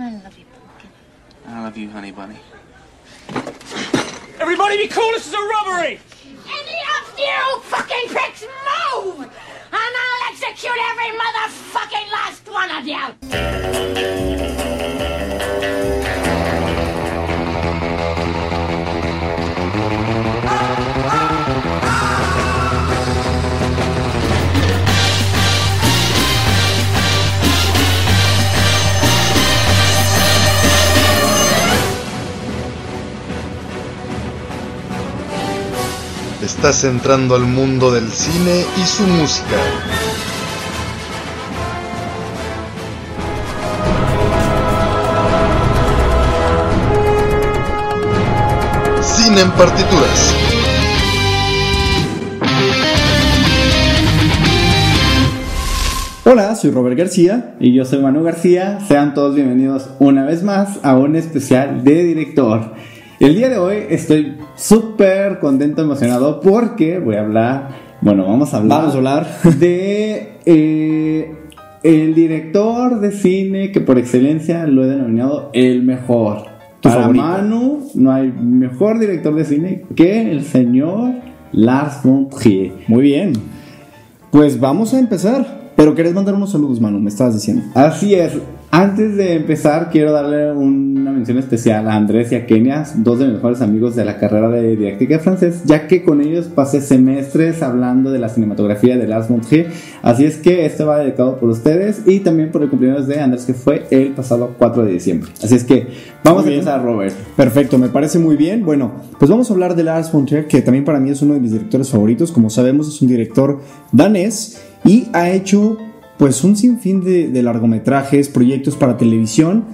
I love you, pumpkin. I love you, honey bunny. Everybody be cool, this is a robbery! Any of you fucking pricks move! And I'll execute every motherfucking last one of you! Estás entrando al mundo del cine y su música. Cine en partituras. Hola, soy Robert García y yo soy Manu García. Sean todos bienvenidos una vez más a un especial de director. El día de hoy estoy súper contento, emocionado porque voy a hablar, bueno, vamos a hablar, Vamos a hablar. de eh, el director de cine que por excelencia lo he denominado el mejor. Para favorito. Manu no hay mejor director de cine que el señor Lars von Trier. Muy bien. Pues vamos a empezar. Pero querés mandar unos saludos, Manu, me estabas diciendo. Así es. Antes de empezar, quiero darle una mención especial a Andrés y a Kenia, dos de mis mejores amigos de la carrera de didáctica francés, ya que con ellos pasé semestres hablando de la cinematografía de Lars von Trier. Así es que esto va dedicado por ustedes y también por el cumpleaños de Andrés, que fue el pasado 4 de diciembre. Así es que vamos a empezar, Robert. Perfecto, me parece muy bien. Bueno, pues vamos a hablar de Lars von Trier, que también para mí es uno de mis directores favoritos. Como sabemos, es un director danés y ha hecho pues un sinfín de, de largometrajes, proyectos para televisión.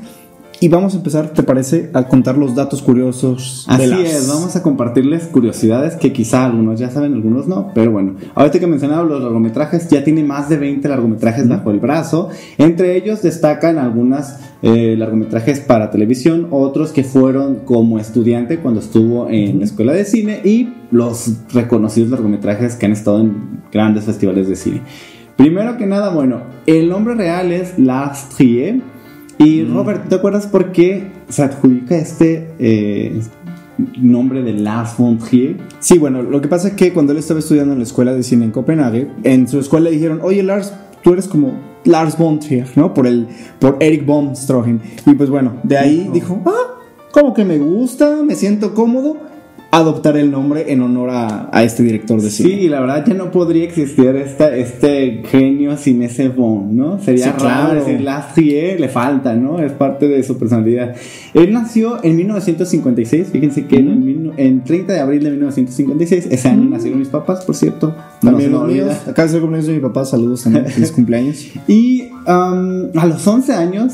Y vamos a empezar, ¿te parece?, a contar los datos curiosos de Así es, vamos a compartirles curiosidades que quizá algunos ya saben, algunos no, pero bueno, ahorita que mencionaba los largometrajes, ya tiene más de 20 largometrajes bajo el brazo, entre ellos destacan algunos largometrajes para televisión, otros que fueron como estudiante cuando estuvo en la escuela de cine y los reconocidos largometrajes que han estado en grandes festivales de cine. Primero que nada, bueno, el nombre real es Lars Trier. Y Robert, ¿te acuerdas por qué se adjudica este eh, nombre de Lars von Trier? Sí, bueno, lo que pasa es que cuando él estaba estudiando en la escuela de cine en Copenhague, en su escuela le dijeron, oye Lars, tú eres como Lars von Trier, ¿no? Por, el, por Eric von Stroheim. Y pues bueno, de ahí dijo, ah, como que me gusta, me siento cómodo, adoptar el nombre en honor a, a este director de Sí, cine. y la verdad ya no podría existir esta, este genio sin ese von, ¿no? Sería Sí, raro claro. decir Lars Trier, le falta, ¿no? Es parte de su personalidad. Él nació en 1956, fíjense que en, mil- en 30 de abril de 1956, ese año nacieron mis papás, por cierto. No También se me los míos, acá es el cumpleaños de mi papá, saludos también, feliz cumpleaños. Y um, a los 11 años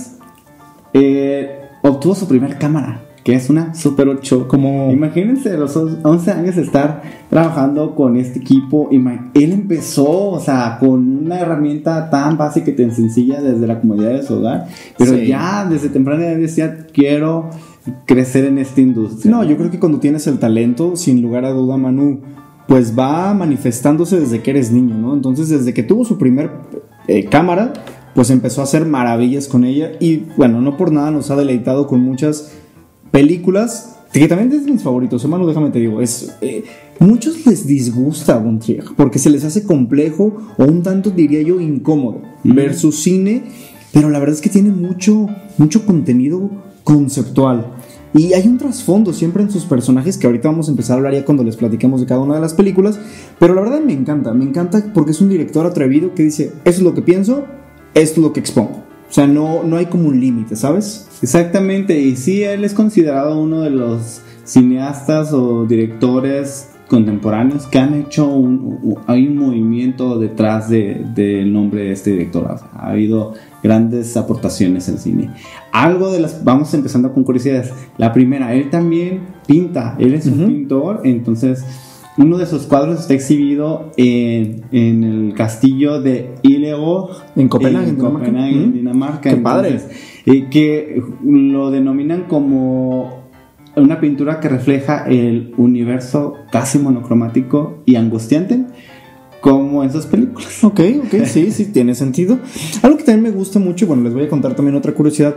eh, obtuvo su primer cámara, que es una Super 8. Como- Imagínense los 11 años estar trabajando con este equipo. Él empezó, o sea, con una herramienta tan básica y tan sencilla desde la comodidad de su hogar, pero Sí. ya desde temprana edad decía, quiero crecer en esta industria. No, yo creo que cuando tienes el talento, sin lugar a duda, Manu, pues va manifestándose desde que eres niño, ¿no? Entonces, desde que tuvo su primer eh, cámara, pues empezó a hacer maravillas con ella y, bueno, no por nada nos ha deleitado con muchas películas que también es de mis favoritos, Manu, déjame te digo, es... eh, muchos les disgusta Von Trier porque se les hace complejo o un tanto, diría yo, incómodo ver su cine, pero la verdad es que tiene mucho, mucho contenido conceptual. Y hay un trasfondo siempre en sus personajes que ahorita vamos a empezar a hablar ya cuando les platiquemos de cada una de las películas. Pero la verdad me encanta, me encanta porque es un director atrevido que dice, eso es lo que pienso, esto es lo que expongo. O sea, no, no hay como un límite, ¿sabes? Exactamente, y sí, él es considerado uno de los cineastas o directores contemporáneos que han hecho un, hay un movimiento detrás de- del nombre de este director. Ha habido grandes aportaciones al cine. Algo de las, vamos empezando con curiosidades. La primera, él también pinta, él es un pintor, entonces uno de sus cuadros está exhibido en, en el castillo de Ileborg En Copenhague, en Dinamarca. Copenhague, en Ujú. Dinamarca. Qué padre. Entonces, eh, que lo denominan como una pintura que refleja el universo casi monocromático y angustiante, como en sus películas. Ok, ok, sí, sí, tiene sentido. Algo que también me gusta mucho, y bueno, les voy a contar también otra curiosidad.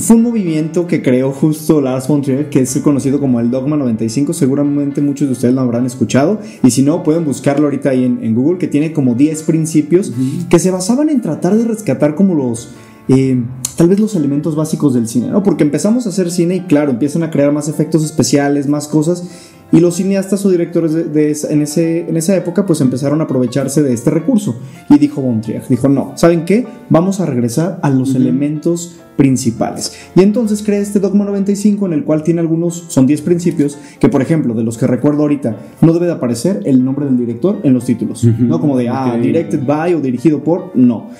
Fue un movimiento que creó justo Lars von Trier, que es conocido como el Dogma 95. Seguramente muchos de ustedes lo habrán escuchado. Y si no, pueden buscarlo ahorita ahí en, en Google, que tiene como 10 principios que se basaban en tratar de rescatar como los. eh, tal vez los elementos básicos del cine, ¿no? Porque empezamos a hacer cine y claro, empiezan a crear más efectos especiales, más cosas. Y los cineastas o directores de, de esa- en, ese, en esa época pues empezaron a aprovecharse de este recurso. Y dijo Von Trier, dijo, no, ¿saben qué? Vamos a regresar a los elementos principales. Y entonces crea este Dogma 95 en el cual tiene algunos, son 10 principios, que por ejemplo, de los que recuerdo ahorita, no debe de aparecer el nombre del director en los títulos. No como de, ah, Ok. directed by o dirigido por, no.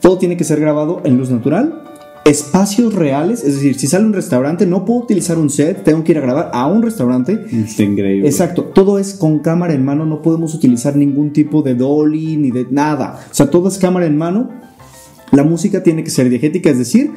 Todo tiene que ser grabado en luz natural. Espacios reales, es decir, si sale un restaurante, no puedo utilizar un set, tengo que ir a grabar a un restaurante. Está increíble. Exacto, todo es con cámara en mano, no podemos utilizar ningún tipo de dolly ni de nada. O sea, todo es cámara en mano. La música tiene que ser diegética, es decir,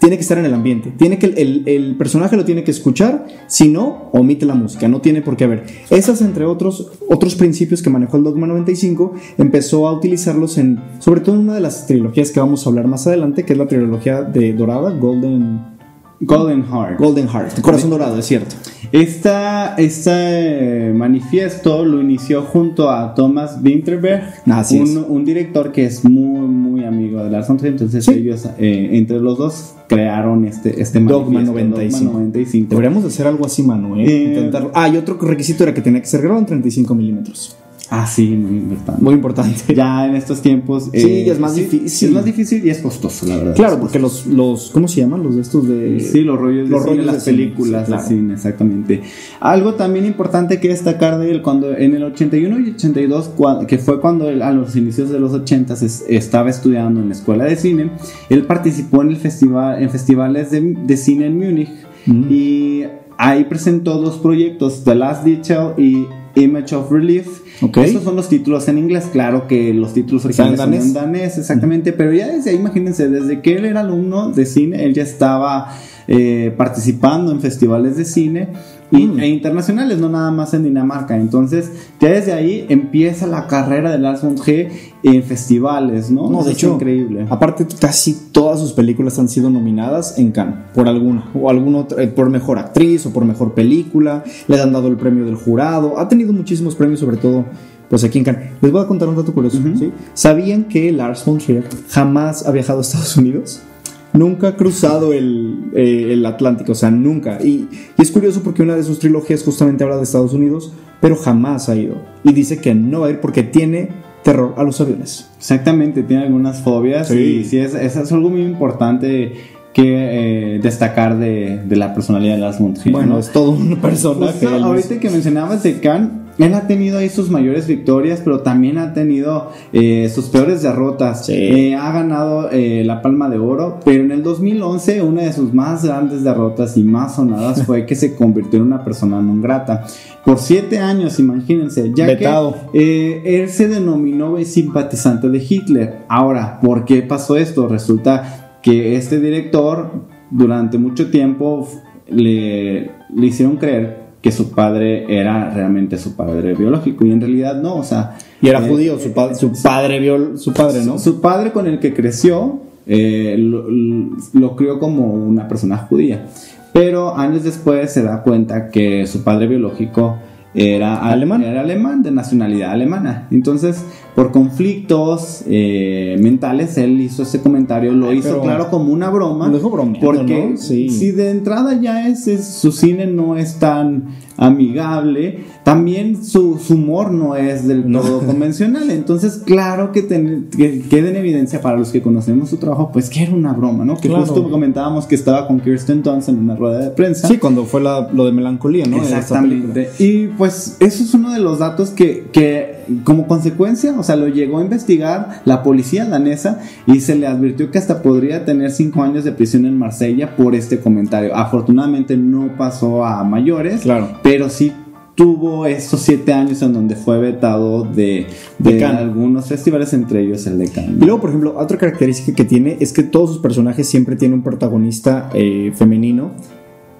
tiene que estar en el ambiente. Tiene que, el, el personaje lo tiene que escuchar, si no, omite la música, no tiene por qué haber. Esas, entre otros, otros principios que manejó el Dogma 95, empezó a utilizarlos en, sobre todo en una de las trilogías que vamos a hablar más adelante, que es la trilogía de Dorada, Golden, Golden Heart. Golden Heart, Corazón Dorado, es cierto. Esta, este manifiesto lo inició junto a Thomas Winterberg, Así es. un, un director que es muy, muy amigo de Lars. Entonces Sí. ellos, eh, entre los dos, crearon este, este Dogma manifiesto, 95. Dogma 95. Deberíamos de hacer algo así, mano, ¿eh? Eh, Intentarlo. Ah, y otro requisito era que tenía que ser grabado en 35 milímetros. Ah, sí, muy importante. Muy importante. Ya en estos tiempos. Sí, ya es más difícil. Es más difícil y es costoso, la verdad. Claro, porque los, los, ¿cómo se llaman? Los de estos de... Sí, los rollos de los cine, rollos las de cine, películas, sí, claro. de cine, exactamente. Algo también importante que destacar de él, cuando en el 81 y 82, cua- que fue cuando él, a los inicios de los 80 s estaba estudiando en la escuela de cine, él participó en, el festival, en festivales de, de cine en Múnich Mm. y ahí presentó dos proyectos, The Last Detail y Image of Relief. Ok. Esos son los títulos en inglés, claro que los títulos originales son en danés. exactamente, pero ya desde ahí, imagínense, desde que él era alumno de cine, él ya estaba eh, participando en festivales de cine Mm. e internacionales, no nada más en Dinamarca. Entonces, ya desde ahí empieza la carrera de Lars von Trier en festivales, ¿no? No, de es hecho, increíble. Aparte, casi todas sus películas han sido nominadas en Cannes por alguna, o algún otro, eh, por mejor actriz o por mejor película. Le han dado el premio del jurado. Ha tenido muchísimos premios, sobre todo, pues aquí en Cannes. Les voy a contar un dato curioso. ¿sí? ¿Sabían que Lars von Trier jamás ha viajado a Estados Unidos? Nunca ha cruzado el, eh, el Atlántico, o sea, nunca. Y, y es curioso porque una de sus trilogías justamente habla de Estados Unidos, pero jamás ha ido. Y dice que no va a ir porque tiene terror a los aviones. Exactamente, tiene algunas fobias Sí. y sí, es, es, es algo muy importante que eh, destacar de, de la personalidad de Lars von Trier. Bueno, ¿no? es todo un personaje. Justo ahorita que mencionabas de Khan, él ha tenido ahí sus mayores victorias, pero también ha tenido eh, sus peores derrotas. Sí. Eh, ha ganado eh, la Palma de Oro, pero en el 2011 una de sus más grandes derrotas y más sonadas fue que se convirtió en una persona non grata. Por siete años, imagínense, ya Vetado. que eh, él se denominó simpatizante de Hitler. Ahora, ¿por qué pasó esto? Resulta que este director durante mucho tiempo le, le hicieron creer que su padre era realmente su padre biológico y en realidad no, o sea... Y era eh, judío, su, pa- su padre su padre, ¿no? Su padre con el que creció eh, lo, lo crió como una persona judía, pero años después se da cuenta que su padre biológico era Alemán. era alemán, de nacionalidad alemana. Entonces, por conflictos eh, mentales, él hizo ese comentario, lo Ay, hizo claro como una broma. Lo dijo bromeando, Porque ¿no? Sí. si de entrada ya es, es- su cine no es tan amigable, también su, su humor no es del No. todo convencional. Entonces, claro que, ten- que queda en evidencia para los que conocemos su trabajo, pues que era una broma, ¿no? Que Claro. justo comentábamos que estaba con Kirsten Dunst en una rueda de prensa. Sí, cuando fue la- lo de melancolía, ¿no? Exactamente. Y pues eso es uno de los datos que, que como consecuencia, o sea, lo llegó a investigar la policía danesa y se le advirtió que hasta podría tener cinco años de prisión en Marsella por este comentario. Afortunadamente no pasó a mayores, Claro. pero sí tuvo esos siete años en donde fue vetado de, de De algunos festivales, entre ellos el de Cannes. Y luego, por ejemplo, otra característica que tiene es que todos sus personajes siempre tienen un protagonista eh, femenino.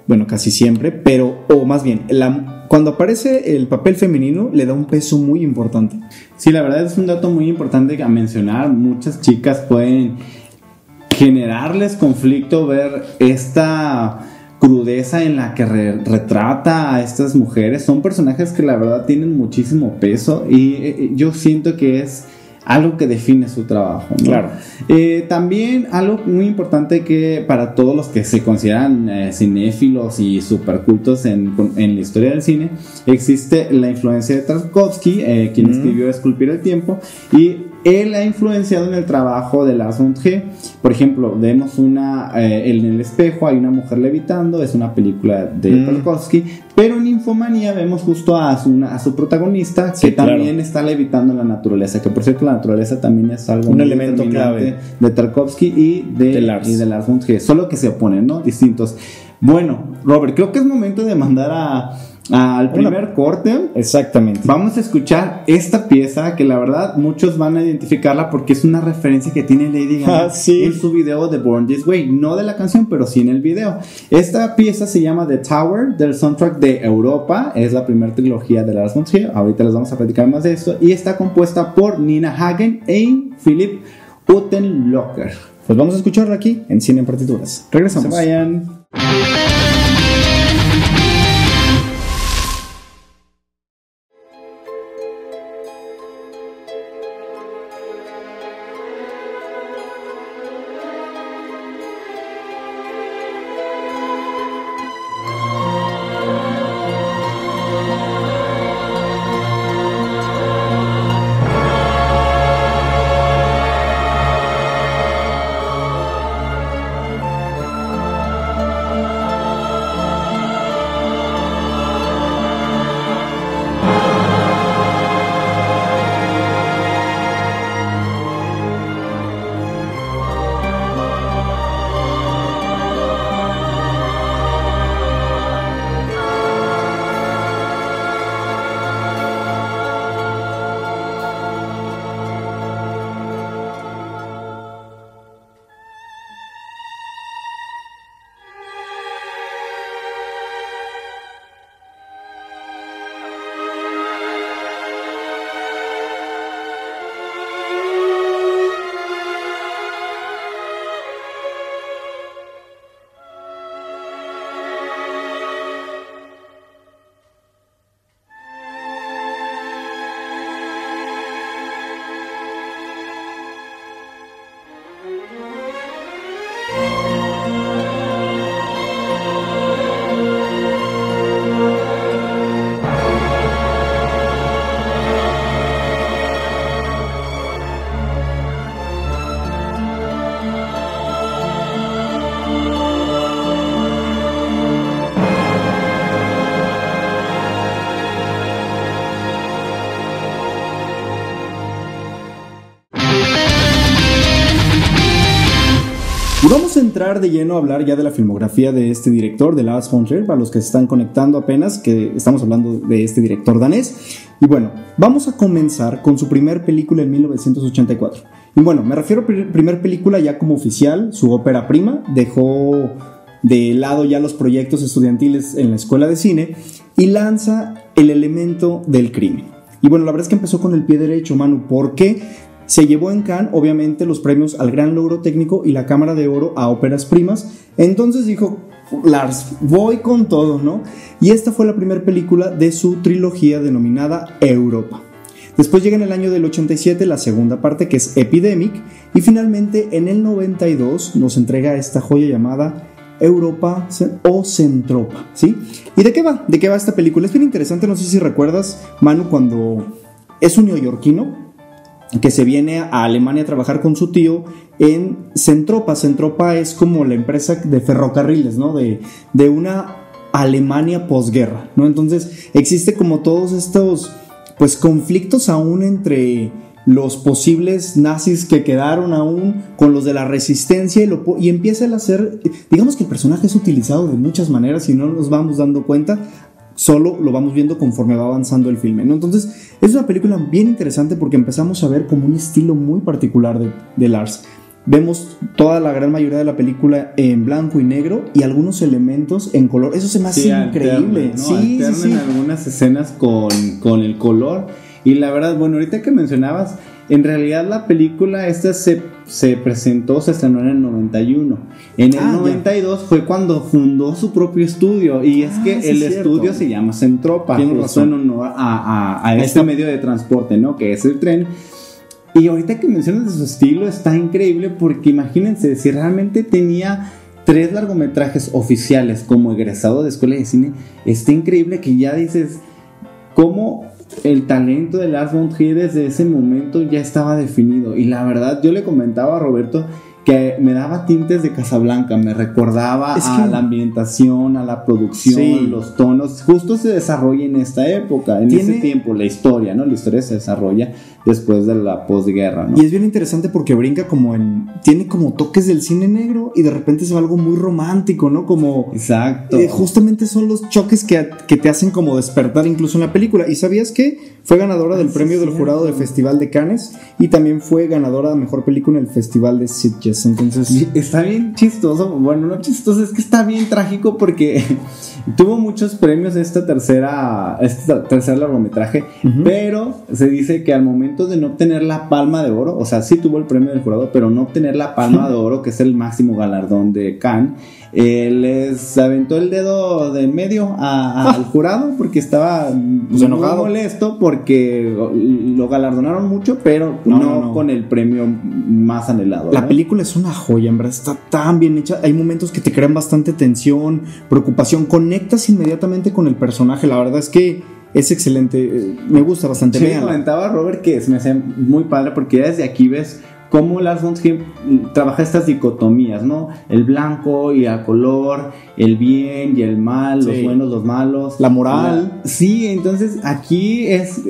Bueno, casi siempre, pero, o más bien, la- cuando aparece el papel femenino le da un peso muy importante. Sí, la verdad es un dato muy importante a mencionar. Muchas chicas pueden generarles conflicto ver esta crudeza en la que re- retrata a estas mujeres. Son personajes que la verdad tienen muchísimo peso y eh, yo siento que es algo que define su trabajo. ¿no? Claro. Eh, también algo muy importante que para todos los que se consideran eh, cinéfilos y supercultos en, en la historia del cine, existe la influencia de Tarkovsky, eh, quien Mm. escribió Esculpir el Tiempo, y él ha influenciado en el trabajo de Lars von Trier. Por ejemplo, vemos una, eh, en el espejo hay una mujer levitando, es una película de Mm. Tarkovsky, pero en Infomanía vemos justo a su, a su protagonista Sí, que claro. también está levitando en la naturaleza, que por cierto la naturaleza también es algo Un muy elemento clave. de Tarkovsky y de, De Lars. y de Lars von Trier, solo que se oponen, ¿no? Distintos. Bueno, Robert, creo que es momento de mandar a- al primer corte. Exactamente. Vamos a escuchar esta pieza que la verdad muchos van a identificarla porque es una referencia que tiene Lady Gaga Ah, sí. en su video de Born This Way, no de la canción, pero sí en el video. Esta pieza se llama The Tower del soundtrack de Europa, es la primera trilogía de Lars von Trier, ahorita les vamos a platicar más de esto y está compuesta por Nina Hagen y Philip Uttenlocker. Pues vamos a escucharla aquí en Cine en Partituras. Se Regresamos. vayan. Y entrar de lleno a hablar ya de la filmografía de este director, de Lars von Trier, para los que se están conectando apenas, que estamos hablando de este director danés. Y bueno, vamos a comenzar con su primer película en 1984. Y bueno, me refiero a pr- primer película ya como oficial, su ópera prima, dejó de lado ya los proyectos estudiantiles en la escuela de cine y lanza el elemento del crimen. Y bueno, la verdad es que empezó con el pie derecho, Manu, porque se llevó en Cannes, obviamente, los premios al Gran Logro Técnico y la Cámara de Oro a óperas primas. Entonces dijo, Lars, voy con todo, ¿no? Y esta fue la primera película de su trilogía denominada Europa. Después llega en el año del 87 la segunda parte que es Epidemic y finalmente en el 92 nos entrega esta joya llamada Europa o Centropa, ¿sí? ¿Y de qué va? ¿De qué va esta película? Es bien interesante, no sé si recuerdas, Manu, cuando es un neoyorquino que se viene a Alemania a trabajar con su tío en Centropa. Centropa es como la empresa de ferrocarriles, ¿no? De, de una Alemania posguerra, ¿no? Entonces existe como todos estos, pues, conflictos aún entre los posibles nazis que quedaron aún con los de la resistencia y, lo, empieza a hacer, digamos que el personaje es utilizado de muchas maneras y no nos vamos dando cuenta, solo lo vamos viendo conforme va avanzando el filme. ¿no? Entonces, es una película bien interesante porque empezamos a ver como un estilo muy particular de, de Lars. Vemos toda la gran mayoría de la película en blanco y negro y algunos elementos en color. Eso se me hace Sí, increíble. alterna, ¿no? Sí, sí. algunas escenas con, con el color. Y la verdad, bueno, ahorita que mencionabas, en realidad la película esta se, se presentó, se estrenó en el 91. En el Ah, ya. 92 fue cuando fundó su propio estudio y es Ah, que sí, el estudio se llama Centropa, justo razón. en honor a, a- este está. medio de transporte, ¿no? Que es el tren. Y ahorita que mencionas de su estilo está increíble porque imagínense, si realmente tenía tres largometrajes oficiales como egresado de escuela de cine, está increíble que ya dices cómo el talento de Lars von Trier desde ese momento ya estaba definido. Y la verdad, yo le comentaba a Roberto que me daba tintes de Casablanca, me recordaba Es a que- la ambientación, a la producción, Sí. los tonos. Justo se desarrolla en esta época, en Tiene- ese tiempo, la historia, ¿no? La historia se desarrolla después de la posguerra, ¿no? Y es bien interesante porque brinca como en. Tiene como toques del cine negro y de repente se va algo muy romántico, ¿no? Como. Exacto. eh, justamente son los choques que, que te hacen como despertar incluso en la película. ¿Y sabías que fue ganadora del Ah, premio del jurado del Festival de Cannes y también fue ganadora de mejor película en el Festival de Sitges? Entonces, Está bien chistoso, bueno, no chistoso, es que está bien trágico porque tuvo muchos premios esta tercera, este tercer largometraje, pero se dice que al momento de no obtener la palma de oro, o sea, sí tuvo el premio del jurado, pero no obtener la palma de oro, que es el máximo galardón de Cannes, eh, les aventó el dedo de en medio a- al jurado porque estaba Pues muy molesto porque lo galardonaron mucho, pero No, no, no, no. con el premio más anhelado. La ¿no? película es una joya, en verdad, está tan bien hecha. Hay momentos que te crean bastante tensión, preocupación, conectas inmediatamente con el personaje. La verdad es que es excelente, eh, me gusta bastante. Sí, véanla. comentaba Robert que se me hacía muy padre porque ya desde aquí ves cómo Lars von Trier trabaja estas dicotomías, ¿no? El blanco y el color, el bien y el mal, los buenos, los malos. La moral. La- sí, entonces aquí es,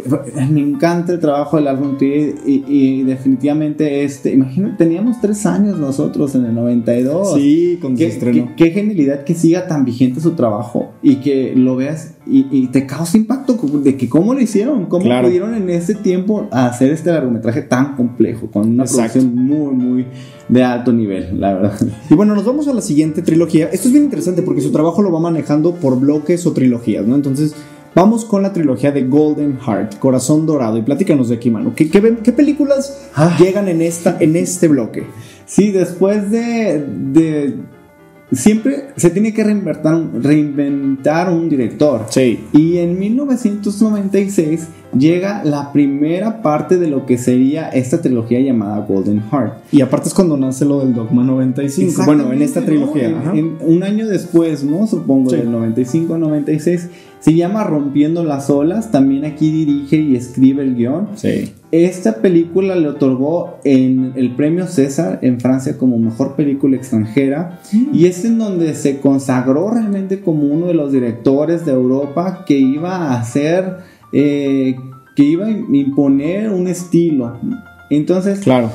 me encanta el trabajo de Lars von Trier y, y definitivamente este, imagínate, teníamos tres años nosotros en el 92. Sí, con Qué, estreno. qué- qué genialidad que siga tan vigente su trabajo y que lo veas y, y te causa impacto de que cómo lo hicieron, cómo Claro. pudieron en ese tiempo hacer este largometraje tan complejo, con una Exacto. producción muy, muy de alto nivel, la verdad. Y bueno, nos vamos a la siguiente trilogía. Esto es bien interesante porque su trabajo lo va manejando por bloques o trilogías, ¿no? Entonces, vamos con la trilogía de Golden Heart, Corazón Dorado. Y platícanos de aquí, Manu. ¿Qué, qué, películas Ah. llegan en, esta, en este bloque? Sí, después de, de siempre se tiene que reinventar, un- reinventar un director. Sí. Y en 1996 llega la primera parte de lo que sería esta trilogía llamada Golden Heart. Y aparte es cuando nace lo del Dogma 95. Bueno, en esta trilogía. ¿no? En- en- un año después, ¿no? Supongo, Sí. del 95-96. Se llama Rompiendo las olas. También aquí dirige y escribe el guion. Sí. Esta película le otorgó en el premio César en Francia como mejor película extranjera y es en donde se consagró realmente como uno de los directores de Europa que iba a hacer, eh, que iba a imponer un estilo. Entonces, Claro.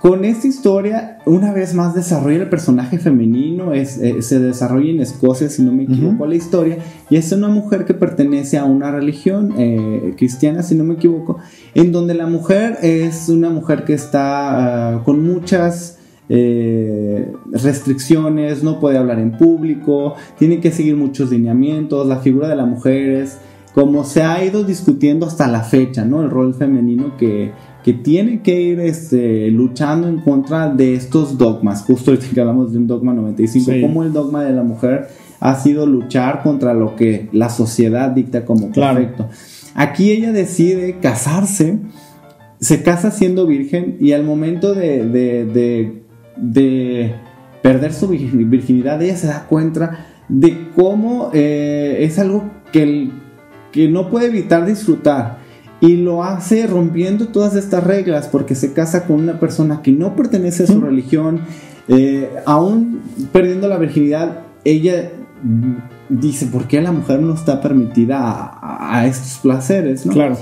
con esta historia, una vez más desarrolla el personaje femenino, es, eh, se desarrolla en Escocia, si no me equivoco, la historia, y es una mujer que pertenece a una religión eh, cristiana, si no me equivoco, en donde la mujer es una mujer que está ah, con muchas eh, restricciones, no puede hablar en público, tiene que seguir muchos lineamientos, la figura de la mujer es como se ha ido discutiendo hasta la fecha, ¿no? El rol femenino que, que tiene que ir este, luchando en contra de estos dogmas. Justo ahorita que hablamos de un dogma 95, Sí. cómo el dogma de la mujer ha sido luchar contra lo que la sociedad dicta como Claro. correcto. Aquí ella decide casarse, se casa siendo virgen y al momento de, de, de- de perder su virgin- virginidad, ella se da cuenta de cómo eh, es algo que, el- que no puede evitar disfrutar. Y lo hace rompiendo todas estas reglas porque se casa con una persona que no pertenece a su religión. Eh, aún perdiendo la virginidad, ella dice, ¿por qué la mujer no está permitida a, estos placeres? ¿no? Claro.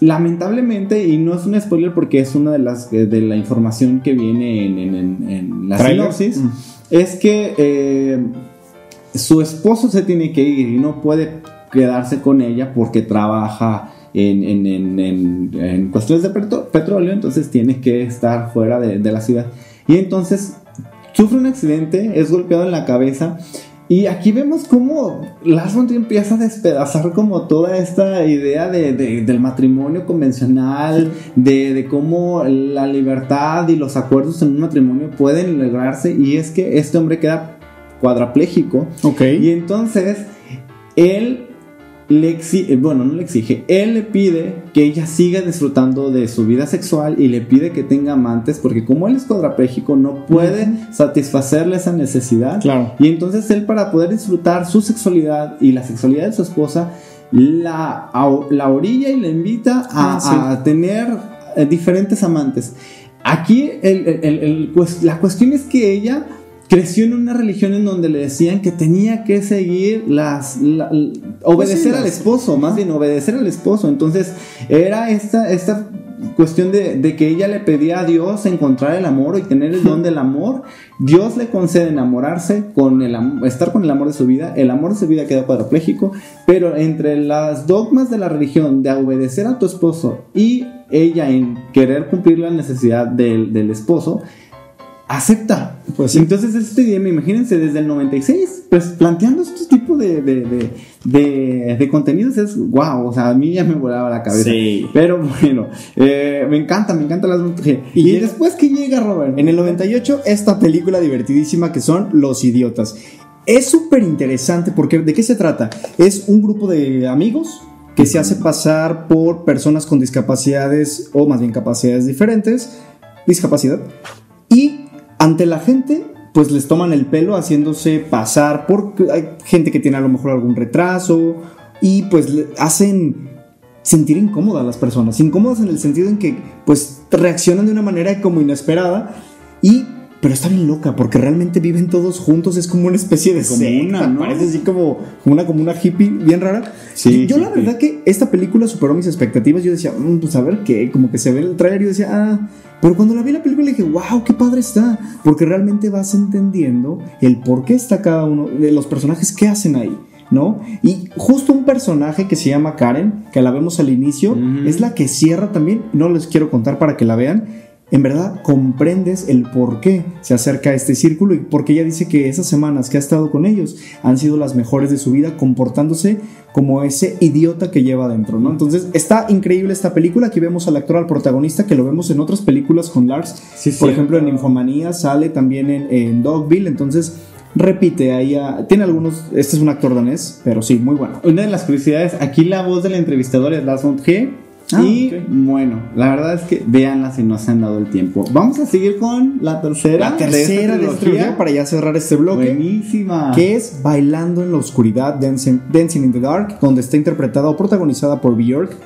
Lamentablemente, y no es un spoiler porque es una de las eh, de la información que viene en, en- en- en la sinopsis, Mm. es que eh, su esposo se tiene que ir y no puede quedarse con ella porque trabaja en, en- en- en- cuestiones de petro- petróleo, entonces tiene que estar fuera de, de la ciudad. Y entonces sufre un accidente, es golpeado en la cabeza Y aquí vemos cómo Lars von Trier empieza a despedazar como toda esta idea de, de- del matrimonio convencional, de, de cómo la libertad y los acuerdos en un matrimonio pueden lograrse. Y es que este hombre queda cuadrapléjico. Ok. Y entonces él le exige, bueno, no le exige, él le pide que ella siga disfrutando de su vida sexual y le pide que tenga amantes porque como él es cuadrapléjico no puede satisfacerle esa necesidad. Claro. Y entonces él para poder disfrutar su sexualidad y la sexualidad de su esposa la, a- la orilla y la invita a, Ah, sí. a tener eh, diferentes amantes. Aquí el- el- pues, la cuestión es que ella creció en una religión en donde le decían que tenía que seguir las la- obedecer Pues al las- esposo, más bien obedecer al esposo. Entonces era esta, esta cuestión de, de que ella le pedía a Dios encontrar el amor y tener el don del amor. Dios le concede enamorarse con el estar con el amor de su vida. El amor de su vida queda cuadrapléjico, pero entre las dogmas de la religión de obedecer a tu esposo y ella en querer cumplir la necesidad del, del esposo, acepta. Pues sí. Entonces este dilema, imagínense, desde el 96, pues planteando este tipo de, de, de, contenidos es wow, o sea, a mí ya me volaba la cabeza. Sí. Pero bueno, eh, me encanta, me encanta las Y, Y después que llega Robert. En el 98, esta película divertidísima que son Los Idiotas. Es súper interesante porque ¿de qué se trata? Es un grupo de amigos que se hace pasar por personas con discapacidades o más bien capacidades diferentes, discapacidad, y ante la gente pues les toman el pelo haciéndose pasar por hay gente que tiene a lo mejor algún retraso y pues hacen sentir incómodas a las personas, incómodas en el sentido en que pues reaccionan de una manera como inesperada y pero está bien loca porque realmente viven todos juntos, es como una especie de Comuna, ¿no? parece así como una como una hippie bien rara. Sí, Y yo la verdad que esta película superó mis expectativas, yo decía, "Mm, pues a ver qué, como que se ve el trailer y yo decía, ah, pero cuando la vi la película dije, wow, qué padre está, porque realmente vas entendiendo el por qué está cada uno de los personajes, qué hacen ahí. ¿No? Y justo un personaje que se llama Karen, que la vemos al inicio, es la que cierra también, no les quiero contar para que la vean, en verdad comprendes el por qué se acerca a este círculo y porque ella dice que esas semanas que ha estado con ellos han sido las mejores de su vida comportándose como ese idiota que lleva adentro, ¿no? Entonces está increíble esta película, aquí vemos al actor, al protagonista que lo vemos en otras películas con Lars, Sí, por ejemplo en Infomanía sale también en, en Dogville, entonces repite ahí, a- tiene algunos, este es un actor danés, pero sí, muy bueno. Una de las curiosidades, aquí la voz del entrevistador es Lars von Trier. Ah, y bueno, la verdad es que véanla si no se han dado el tiempo. Vamos a seguir con la tercera. La tercera de esta trilogía. trilogía para ya cerrar este bloque. Buenísima. que es Bailando en la Oscuridad, Dancing, Dancing in the Dark, donde está interpretada o protagonizada por Björk.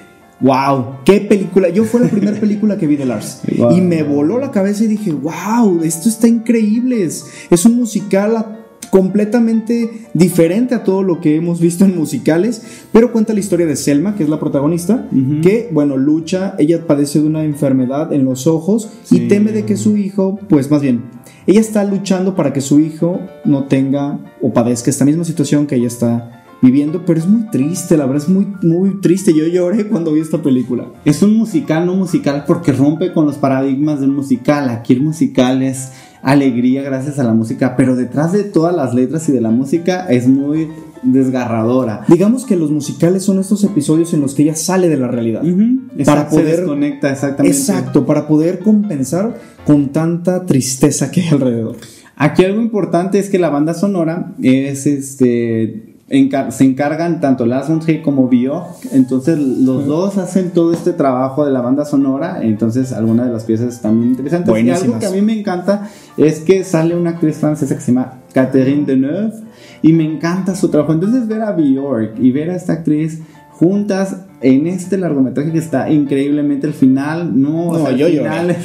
¡Wow! ¡Qué película! Yo fue la primera película que vi de Lars. Wow. Y me voló la cabeza y dije, ¡Wow! Esto está increíble. Es, es un musical a- completamente diferente a todo lo que hemos visto en musicales, pero cuenta la historia de Selma, que es la protagonista, que, bueno, lucha, ella padece de una enfermedad en los ojos Sí. y teme de que su hijo, pues más bien, ella está luchando para que su hijo no tenga o padezca esta misma situación que ella está viviendo, pero es muy triste, la verdad es muy, muy triste. Yo lloré cuando vi esta película. Es un musical, no musical, porque rompe con los paradigmas del musical. Aquí el musical es alegría gracias a la música, pero detrás de todas las letras y de la música es muy desgarradora. Digamos que los musicales son estos episodios en los que ella sale de la realidad. Ujú, Para exacto, se poder- desconecta exactamente. Exacto, para poder compensar con tanta tristeza que hay alrededor. Aquí algo importante es que la banda sonora es este encar- se encargan tanto Lars von Trier como Björk, entonces los dos hacen todo este trabajo de la banda sonora, entonces algunas de las piezas están muy interesantes. Y algo Buenísimas. que a mí me encanta es que sale una actriz francesa que se llama Catherine Deneuve y me encanta su trabajo. Entonces ver a Björk y ver a esta actriz juntas en este largometraje que está increíblemente el final, no, o No, sea, el yo lloré. final es,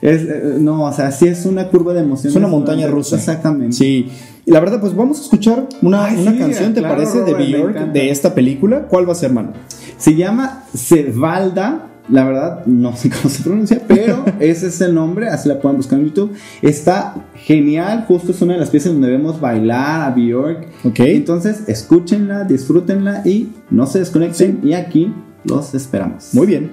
es, eh, no, o sea, sí es una curva de emociones. Es una montaña rusa. Exactamente. Sí. Y la verdad, pues vamos a escuchar una, Ay, una sí, canción, ¿te claro, parece? De Robert, Björk, encanta. de esta película. ¿Cuál va a ser, mano? Se llama Cevalda. La verdad, no sé cómo se pronuncia, pero ese es el nombre, así la pueden buscar en YouTube. Está genial, justo es una de las piezas donde vemos bailar a Björk. Ok. Entonces, escúchenla, disfrútenla y no se desconecten. Y aquí los esperamos. Muy bien.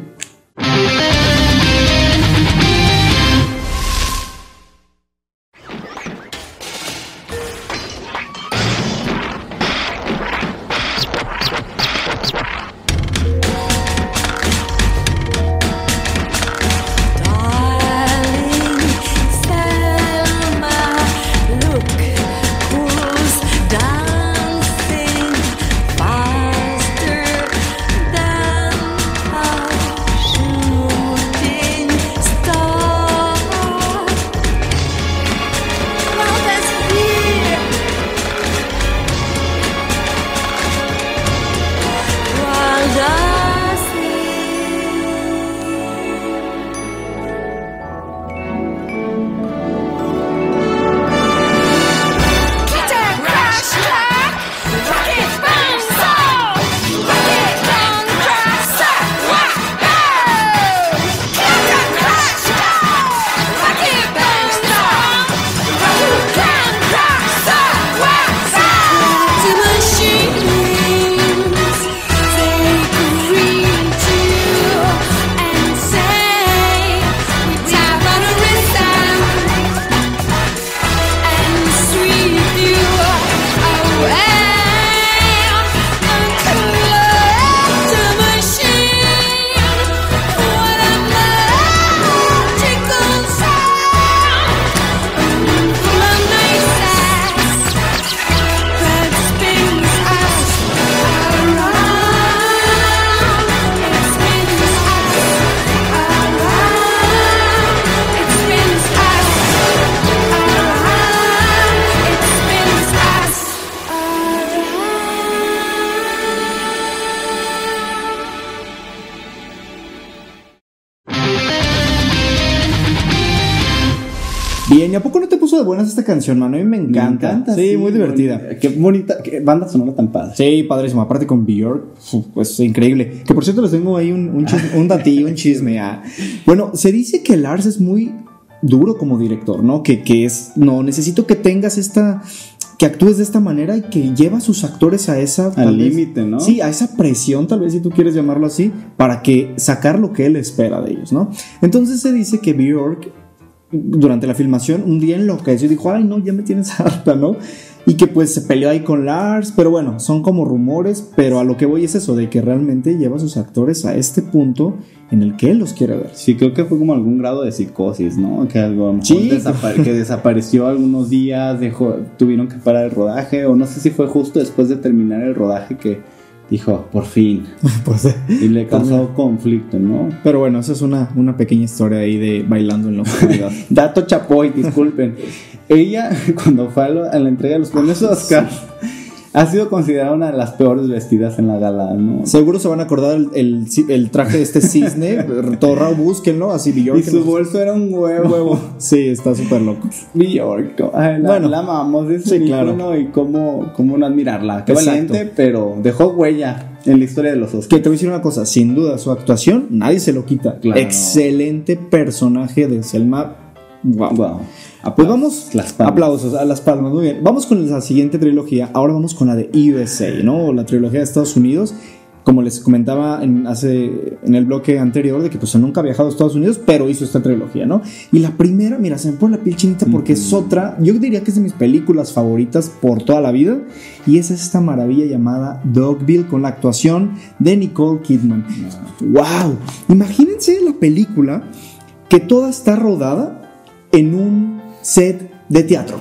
¿A poco no te puso de buenas esta canción, mano? A mí me encanta. sí, muy divertida. Qué bonita, qué banda sonora tan padre. Sí, padrísimo. Aparte con Björk, pues increíble. Que por cierto les tengo ahí un, un, chis- un datillo, un chisme. ah. Bueno, se dice que Lars es muy duro como director, ¿no? Que, que es, no, necesito que tengas esta, que actúes de esta manera y que lleva a sus actores a esa... Al límite, ¿no? Sí, a esa presión, tal vez si tú quieres llamarlo así, para que sacar lo que él espera de ellos, ¿no? Entonces se dice que Björk durante la filmación un día enloqueció y dijo, ay no, ya me tienes harta, ¿no? Y que pues se peleó ahí con Lars, pero bueno, son como rumores, pero a lo que voy es eso, de que realmente lleva a sus actores a este punto en el que él los quiere ver. Sí, creo que fue como algún grado de psicosis, ¿no? Que algo Sí. que desapareció algunos días, dejó, tuvieron que parar el rodaje, o no sé si fue justo después de terminar el rodaje que dijo, por fin, Pues, y le causó conflicto, ¿no? pero bueno, esa es una, una pequeña historia ahí de bailando en la oscuridad. Dato Chapoy, disculpen. Ella, cuando fue a, la entrega de los premios Oscar, ha sido considerada una de las peores vestidas en la gala, ¿no? Seguro se van a acordar el, el, el traje de este cisne, todo raro, búsquenlo, así Björk. Y su bolso era un huevo. huevo. Sí, está súper loco. Bjork, ay, la, Bueno. la amamos, es Sí, claro. y cómo, cómo no admirarla. Qué Exacto. valiente, pero dejó huella en la historia de los Oscars. Que te voy a decir una cosa, sin duda su actuación nadie se lo quita. Claro. Excelente personaje de Selma. Wow. Wow. Pues vamos, Las palmas. aplausos a las palmas, muy bien. Vamos con la siguiente trilogía. Ahora vamos con la de USA, ¿no? La trilogía de Estados Unidos. Como les comentaba en, hace, en el bloque anterior, de que pues nunca ha viajado a Estados Unidos, pero hizo esta trilogía, ¿no? Y la primera, mira, se me pone la piel chinita porque es otra, yo diría que es de mis películas favoritas por toda la vida, y es esta maravilla llamada Dogville con la actuación de Nicole Kidman. ¡Wow! Imagínense la película que toda está rodada en un set de teatro.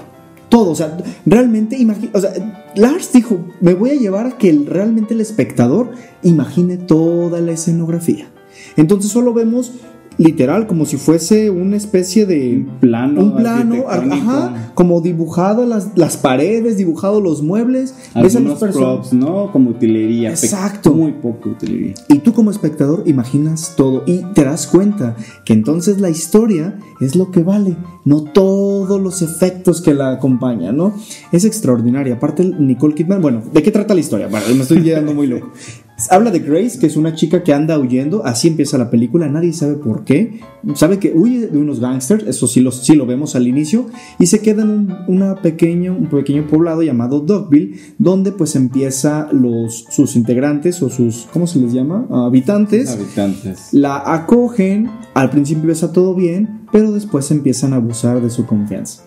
Todo, o sea, realmente imagina, o sea, Lars dijo, me voy a llevar a que realmente el espectador imagine toda la escenografía. Entonces solo vemos literal como si fuese una especie de Un plano un plano, ajá, como dibujado las, las paredes, dibujado los muebles, ves a los props, ¿no? Como utilería. Exacto. Muy poco utilería. Y tú como espectador imaginas todo y te das cuenta que entonces la historia es lo que vale, no todos los efectos que la acompañan, ¿no? Es extraordinaria. Aparte Nicole Kidman, bueno, ¿de qué trata la historia? Bueno, me estoy quedando muy loco. Habla de Grace, que es una chica que anda huyendo, así empieza la película, nadie sabe por qué. Sabe que huye de unos gángsters, eso sí lo, sí lo vemos al inicio, y se queda en un, una pequeño, un pequeño poblado llamado Dogville, donde pues empieza los, sus integrantes o sus, ¿cómo se les llama? Habitantes. Habitantes. La acogen, al principio empieza todo bien, pero después empiezan a abusar de su confianza.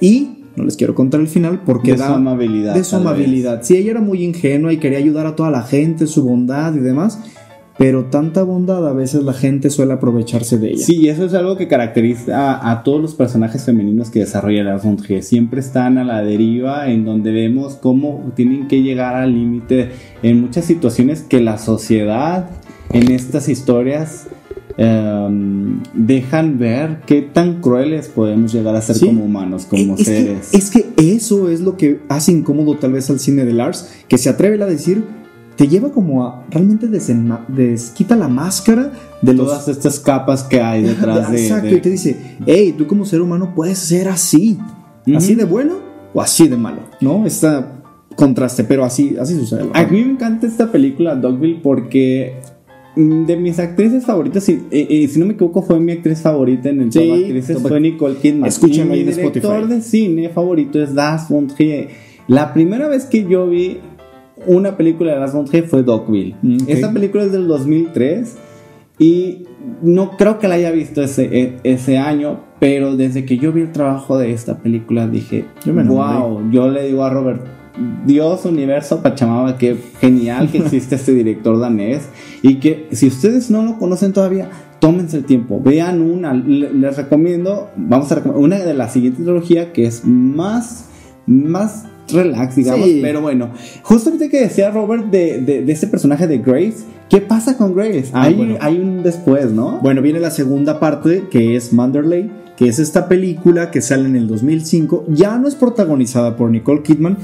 Y no les quiero contar el final porque De su da amabilidad, De su amabilidad. Sí, ella era muy ingenua y quería ayudar a toda la gente, su bondad y demás, pero tanta bondad a veces la gente suele aprovecharse de ella. Sí, y eso es algo que caracteriza a, a todos los personajes femeninos que desarrolla la G. Siempre están a la deriva, en donde vemos cómo tienen que llegar al límite en muchas situaciones que la sociedad en estas historias em, dejan ver qué tan crueles podemos llegar a ser Sí. como humanos, como es, que, seres. es que eso es lo que hace incómodo tal vez al cine de Lars, que se atreve a decir, te lleva como a realmente desenma- des- quita la máscara de los Todas estas capas que hay detrás de, Exacto, de- y te dice, hey, tú como ser humano puedes ser así, así de bueno o así de malo, ¿no? Está contraste, pero así, así sucede. A mí me encanta esta película, Dogville, porque de mis actrices favoritas, y, y- y si no me equivoco, fue mi actriz favorita en el Sí, top actrices, top- fue Nicole Kidman. Escúchenlo y mi Spotify. director de cine favorito es Das von Trier. La primera vez que yo vi una película de Das von Trier fue Dogville. Mm, ok. Esta película es del 2003 y no creo que la haya visto ese, e- ese año, pero desde que yo vi el trabajo de esta película dije, Yo me wow, yo le digo a Robert, Dios, universo, Pachamama, qué genial que existe este director danés y que si ustedes no lo conocen todavía, tómense el tiempo, vean una, le- les recomiendo, vamos a recomendar una de la siguiente trilogía que es más, más relax, digamos, Sí. pero bueno, justamente que decía Robert de, de, de este personaje de Grace, ¿qué pasa con Grace? Ah, hay, bueno. hay un después, ¿no? Bueno, viene la segunda parte que es Manderley, que es esta película que sale en el 2005. Ya no es protagonizada por Nicole Kidman,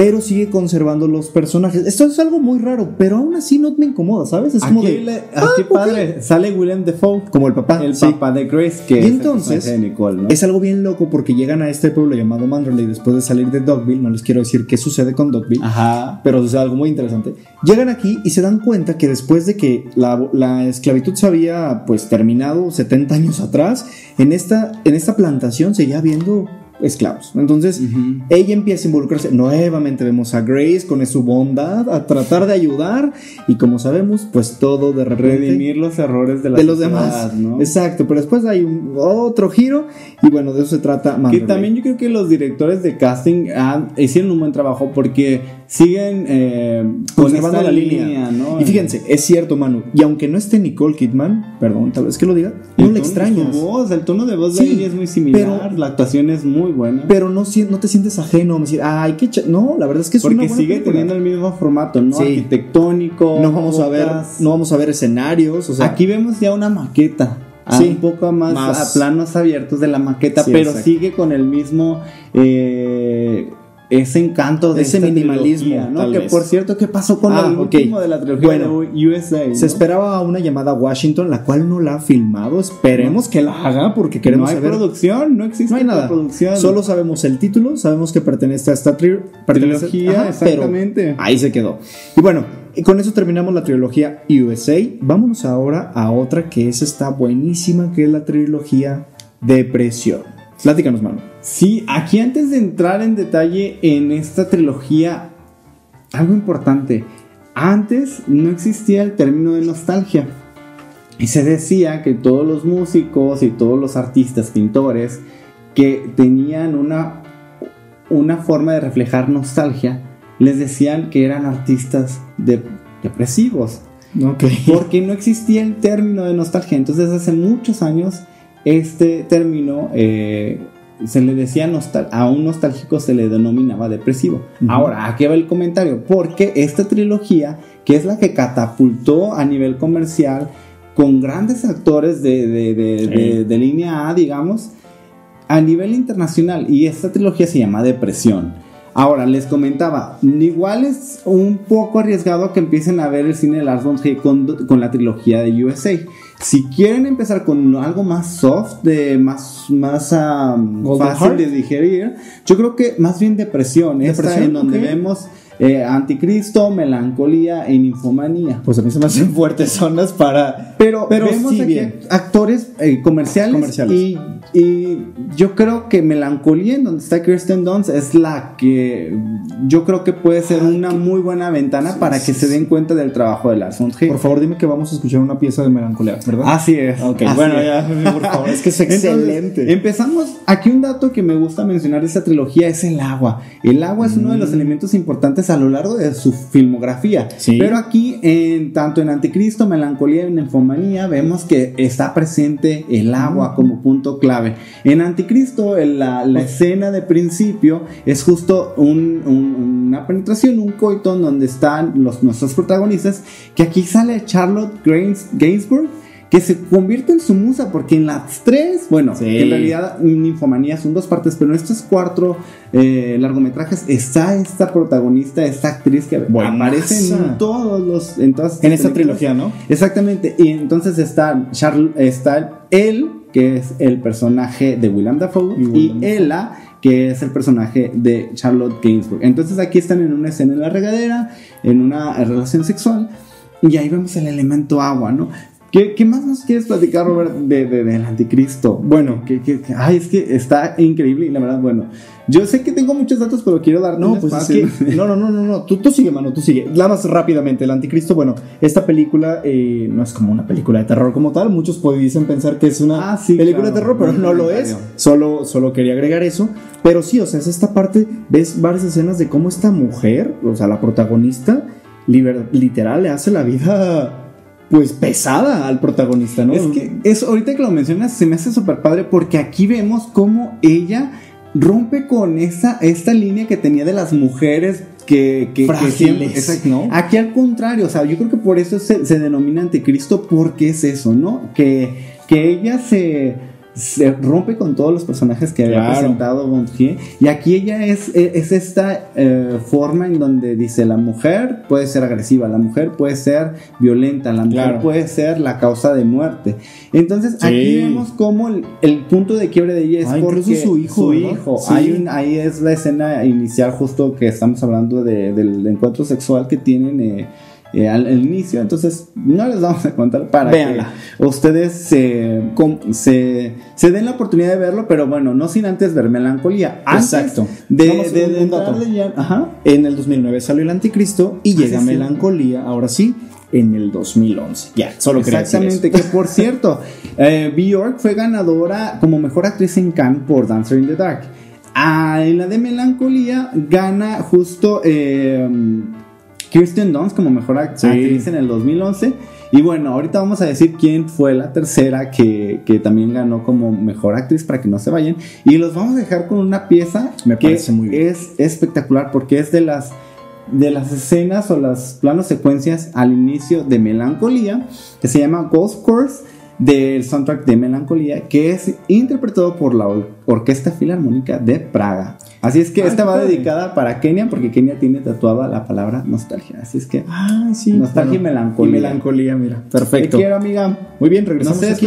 pero sigue conservando los personajes. Esto es algo muy raro, pero aún así no me incomoda, ¿sabes? Es como Aquí, de. le- ah, aquí ok. padre, sale William Defoe, Como el papá. el sí. papá de Grace, que Y es el entonces, personaje de Nicole, ¿no? Es algo bien loco porque llegan a este pueblo llamado Manderley después de salir de Dogville. No les quiero decir qué sucede con Dogville. Ajá. Pero es algo muy interesante. Llegan aquí y se dan cuenta que después de que la, la esclavitud se había pues terminado 70 años atrás, en esta, en esta plantación seguía habiendo esclavos. Entonces ella empieza a involucrarse. Nuevamente vemos a Grace con su bondad a tratar de ayudar y como sabemos pues todo de repente Redimir los errores de, la de los demás. ¿no? Exacto, pero después hay un, otro giro y bueno, de eso se trata Que Manderley. también yo creo que los directores de casting han- hicieron un buen trabajo porque siguen eh, con conservando la línea. ¿no? Y fíjense, es cierto, Manu. Y aunque no esté Nicole Kidman, perdón, tal vez que lo diga, no le extrañas. Voz, el tono de voz Sí, de ella es muy similar, pero- la actuación es muy buena. Pero no, no te sientes ajeno a decir, ay, qué cha-". No, la verdad es que es una porque buena sigue película. teniendo el mismo formato, ¿no? Sí. Arquitectónico. No vamos a ver, no vamos a ver escenarios, o sea, Aquí vemos ya una maqueta. Sí, un poco más, más- a planos abiertos de la maqueta, Sí, pero exacto. sigue con el mismo eh, ese encanto de Ese esta minimalismo, trilogía, ¿no? que vez. por cierto, ¿qué pasó con Ah, el ok. último de la trilogía Bueno, de USA? ¿no? se esperaba una llamada a Washington, la cual no la ha filmado. Esperemos que la haga porque no queremos hay saber. producción, no existe No hay nada. producción. Solo sabemos el título, sabemos que pertenece a esta tri- pertenece- Trilogía, Ajá, pero exactamente. ahí se quedó. Y bueno, y con eso terminamos la trilogía USA. Vámonos ahora a otra que es esta buenísima, que es la trilogía Depresión. Platícanos, mano. Sí, aquí antes de entrar en detalle en esta trilogía, algo importante. Antes no existía el término de nostalgia. Y se decía que todos los músicos y todos los artistas, pintores, que tenían una, una forma de reflejar nostalgia, les decían que eran artistas de- depresivos. Ok. Porque no existía el término de nostalgia. Entonces, hace muchos años, este término eh, se le decía nostal a un nostálgico se le denominaba depresivo. Ujú. Ahora, aquí va el comentario. Porque esta trilogía, que es la que catapultó a nivel comercial con grandes actores de, de- de- de- de línea A, digamos, a nivel internacional. Y esta trilogía se llama Depresión. Ahora, les comentaba, igual es un poco arriesgado que empiecen a ver el cine de Lars von Trier con, con la trilogía de USA. Si quieren empezar con algo más soft, de más, más um, fácil Heart. de digerir, yo creo que más bien depresión. Esta Depresión, en donde vemos eh, anticristo, melancolía e ninfomanía. Pues a mí se me hacen fuertes zonas para. Pero, Pero vemos sí aquí bien. actores eh, comerciales, Comerciales. Y, y yo creo que Melancolía, en donde está Kirsten Dunst, es la que yo creo que puede ser una muy buena ventana para que se den cuenta del trabajo de Lars von Trier. Por favor, dime que vamos a escuchar una pieza de melancolía, ¿verdad? Así es. Ok, así bueno, es. ya, por favor, es que es Entonces, excelente. empezamos. Aquí un dato que me gusta mencionar de esta trilogía es el agua. El agua es uno de los elementos importantes a lo largo de su filmografía. Mm. Sí. Pero aquí, en, tanto en Anticristo, Melancolía y Ninfomanía, vemos que está presente el Mm. agua como punto clave. En Anticristo, en la, la escena de principio es justo un- un- una penetración, un coito en donde están los, nuestros protagonistas. Que aquí sale Charlotte Gains- Gainsbourg que se convierte en su musa, porque en las tres, bueno, Sí. en realidad Ninfomanía son dos partes, pero en estos cuatro eh, largometrajes está esta protagonista, esta actriz que Buenaza. aparece en todos los, en todas En esta trilogía, ¿no? Exactamente, y entonces está, Charl- está él, que es el personaje de Willem Dafoe, Y y, Willem. Ella, que es el personaje de Charlotte Gainsbourg. Entonces aquí están en una escena en la regadera, en una relación sexual, y ahí vemos el elemento agua, ¿no? ¿Qué, qué más nos quieres platicar, Robert, de, de- del anticristo? Bueno, que, que- que- ay, es que está increíble y la verdad, bueno, yo sé que tengo muchos datos, pero quiero dar No, pues es que. No, no, no, no, no. Tú, tú sigue, mano, tú sigue. Nada más rápidamente. El Anticristo, bueno, esta película eh, no es como una película de terror como tal. Muchos pudiesen pensar que es una Ah, sí, película claro. de terror, pero no lo es. Solo, solo quería agregar eso. Pero sí, o sea, es esta parte. Ves varias escenas de cómo esta mujer, o sea, la protagonista, liber- literal le hace la vida. Pues pesada al protagonista, ¿no? Es que eso, ahorita que lo mencionas, se me hace súper padre porque aquí vemos cómo ella rompe con esa, esta línea que tenía de las mujeres que, que, siempre-. ¿no? Aquí al contrario, o sea, yo creo que por eso se, se denomina anticristo porque es eso, ¿no? Que, que ella se se rompe con todos los personajes que había Claro. presentado Gontier. Y aquí ella es, es esta eh, forma en donde dice: la mujer puede ser agresiva, la mujer puede ser violenta, la mujer Claro. puede ser la causa de muerte. Entonces, Sí. aquí vemos cómo el, el punto de quiebre de ella es Ah, porque su hijo, su ¿verdad? hijo. Sí. Hay un, ahí es la escena inicial, justo que estamos hablando de- del encuentro sexual que tienen. eh, eh, al, al inicio, entonces no les vamos a contar para Véanla. que ustedes se, com- se, se den la oportunidad de verlo, pero bueno, no sin antes ver melancolía. Antes Exacto. De, de, de un dato. ya- ajá. En el 2009 salió el Anticristo y llega sí. Melancolía, ahora sí, en el 2011. Ya, solo quería decir eso. Exactamente, que por cierto, eh, Bjork fue ganadora como mejor actriz en Cannes por Dancer in the Dark. Ah, en la de Melancolía gana justo eh, Kirsten Dunst como mejor Sí. actriz en el 2011. Y bueno, ahorita vamos a decir quién fue la tercera que, que también ganó como mejor actriz para que no se vayan. Y los vamos a dejar con una pieza Me que parece muy bien. es espectacular porque es de las de las escenas o las planos secuencias al inicio de Melancolía, que se llama Ghost Course, del soundtrack de Melancolía, que es interpretado por la Or- Orquesta Filarmónica de Praga. Así es que Ay, esta va padre. dedicada para Kenia, porque Kenia tiene tatuada la palabra nostalgia. Así es que Ah, sí. Nostalgia y melancolía. Y melancolía, mira. te Perfecto. quiero, amiga. Muy bien, No regresamos se aquí.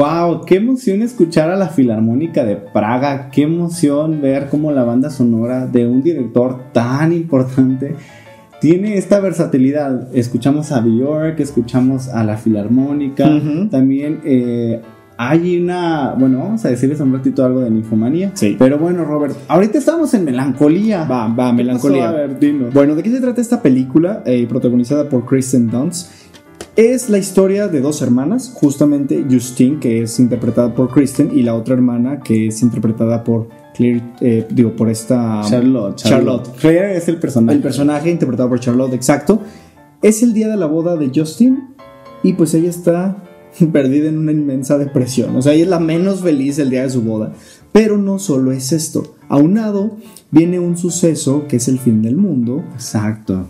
Wow, qué emoción escuchar a la Filarmónica de Praga, qué emoción ver cómo la banda sonora de un director tan importante tiene esta versatilidad. Escuchamos a Björk, escuchamos a la Filarmónica, también eh, hay una, bueno, vamos a decirles un ratito algo de Ninfomanía. Sí. Pero bueno, Robert, ahorita estamos en Melancolía. Va, va, ¿Qué melancolía. pasó? A ver, dinos. Bueno, ¿de qué se trata esta película eh, protagonizada por Kristen Dunst? Es la historia de dos hermanas, justamente Justine, que es interpretada por Kristen, y la otra hermana, que es interpretada por Claire, eh, digo, por esta... Charlotte, Charlotte. Claire es el personaje. El personaje interpretado por Charlotte, exacto. Es el día de la boda de Justin y pues ella está perdida en una inmensa depresión. O sea, ella es la menos feliz el día de su boda. Pero no solo es esto. Aunado, viene un suceso que es el fin del mundo, Exacto.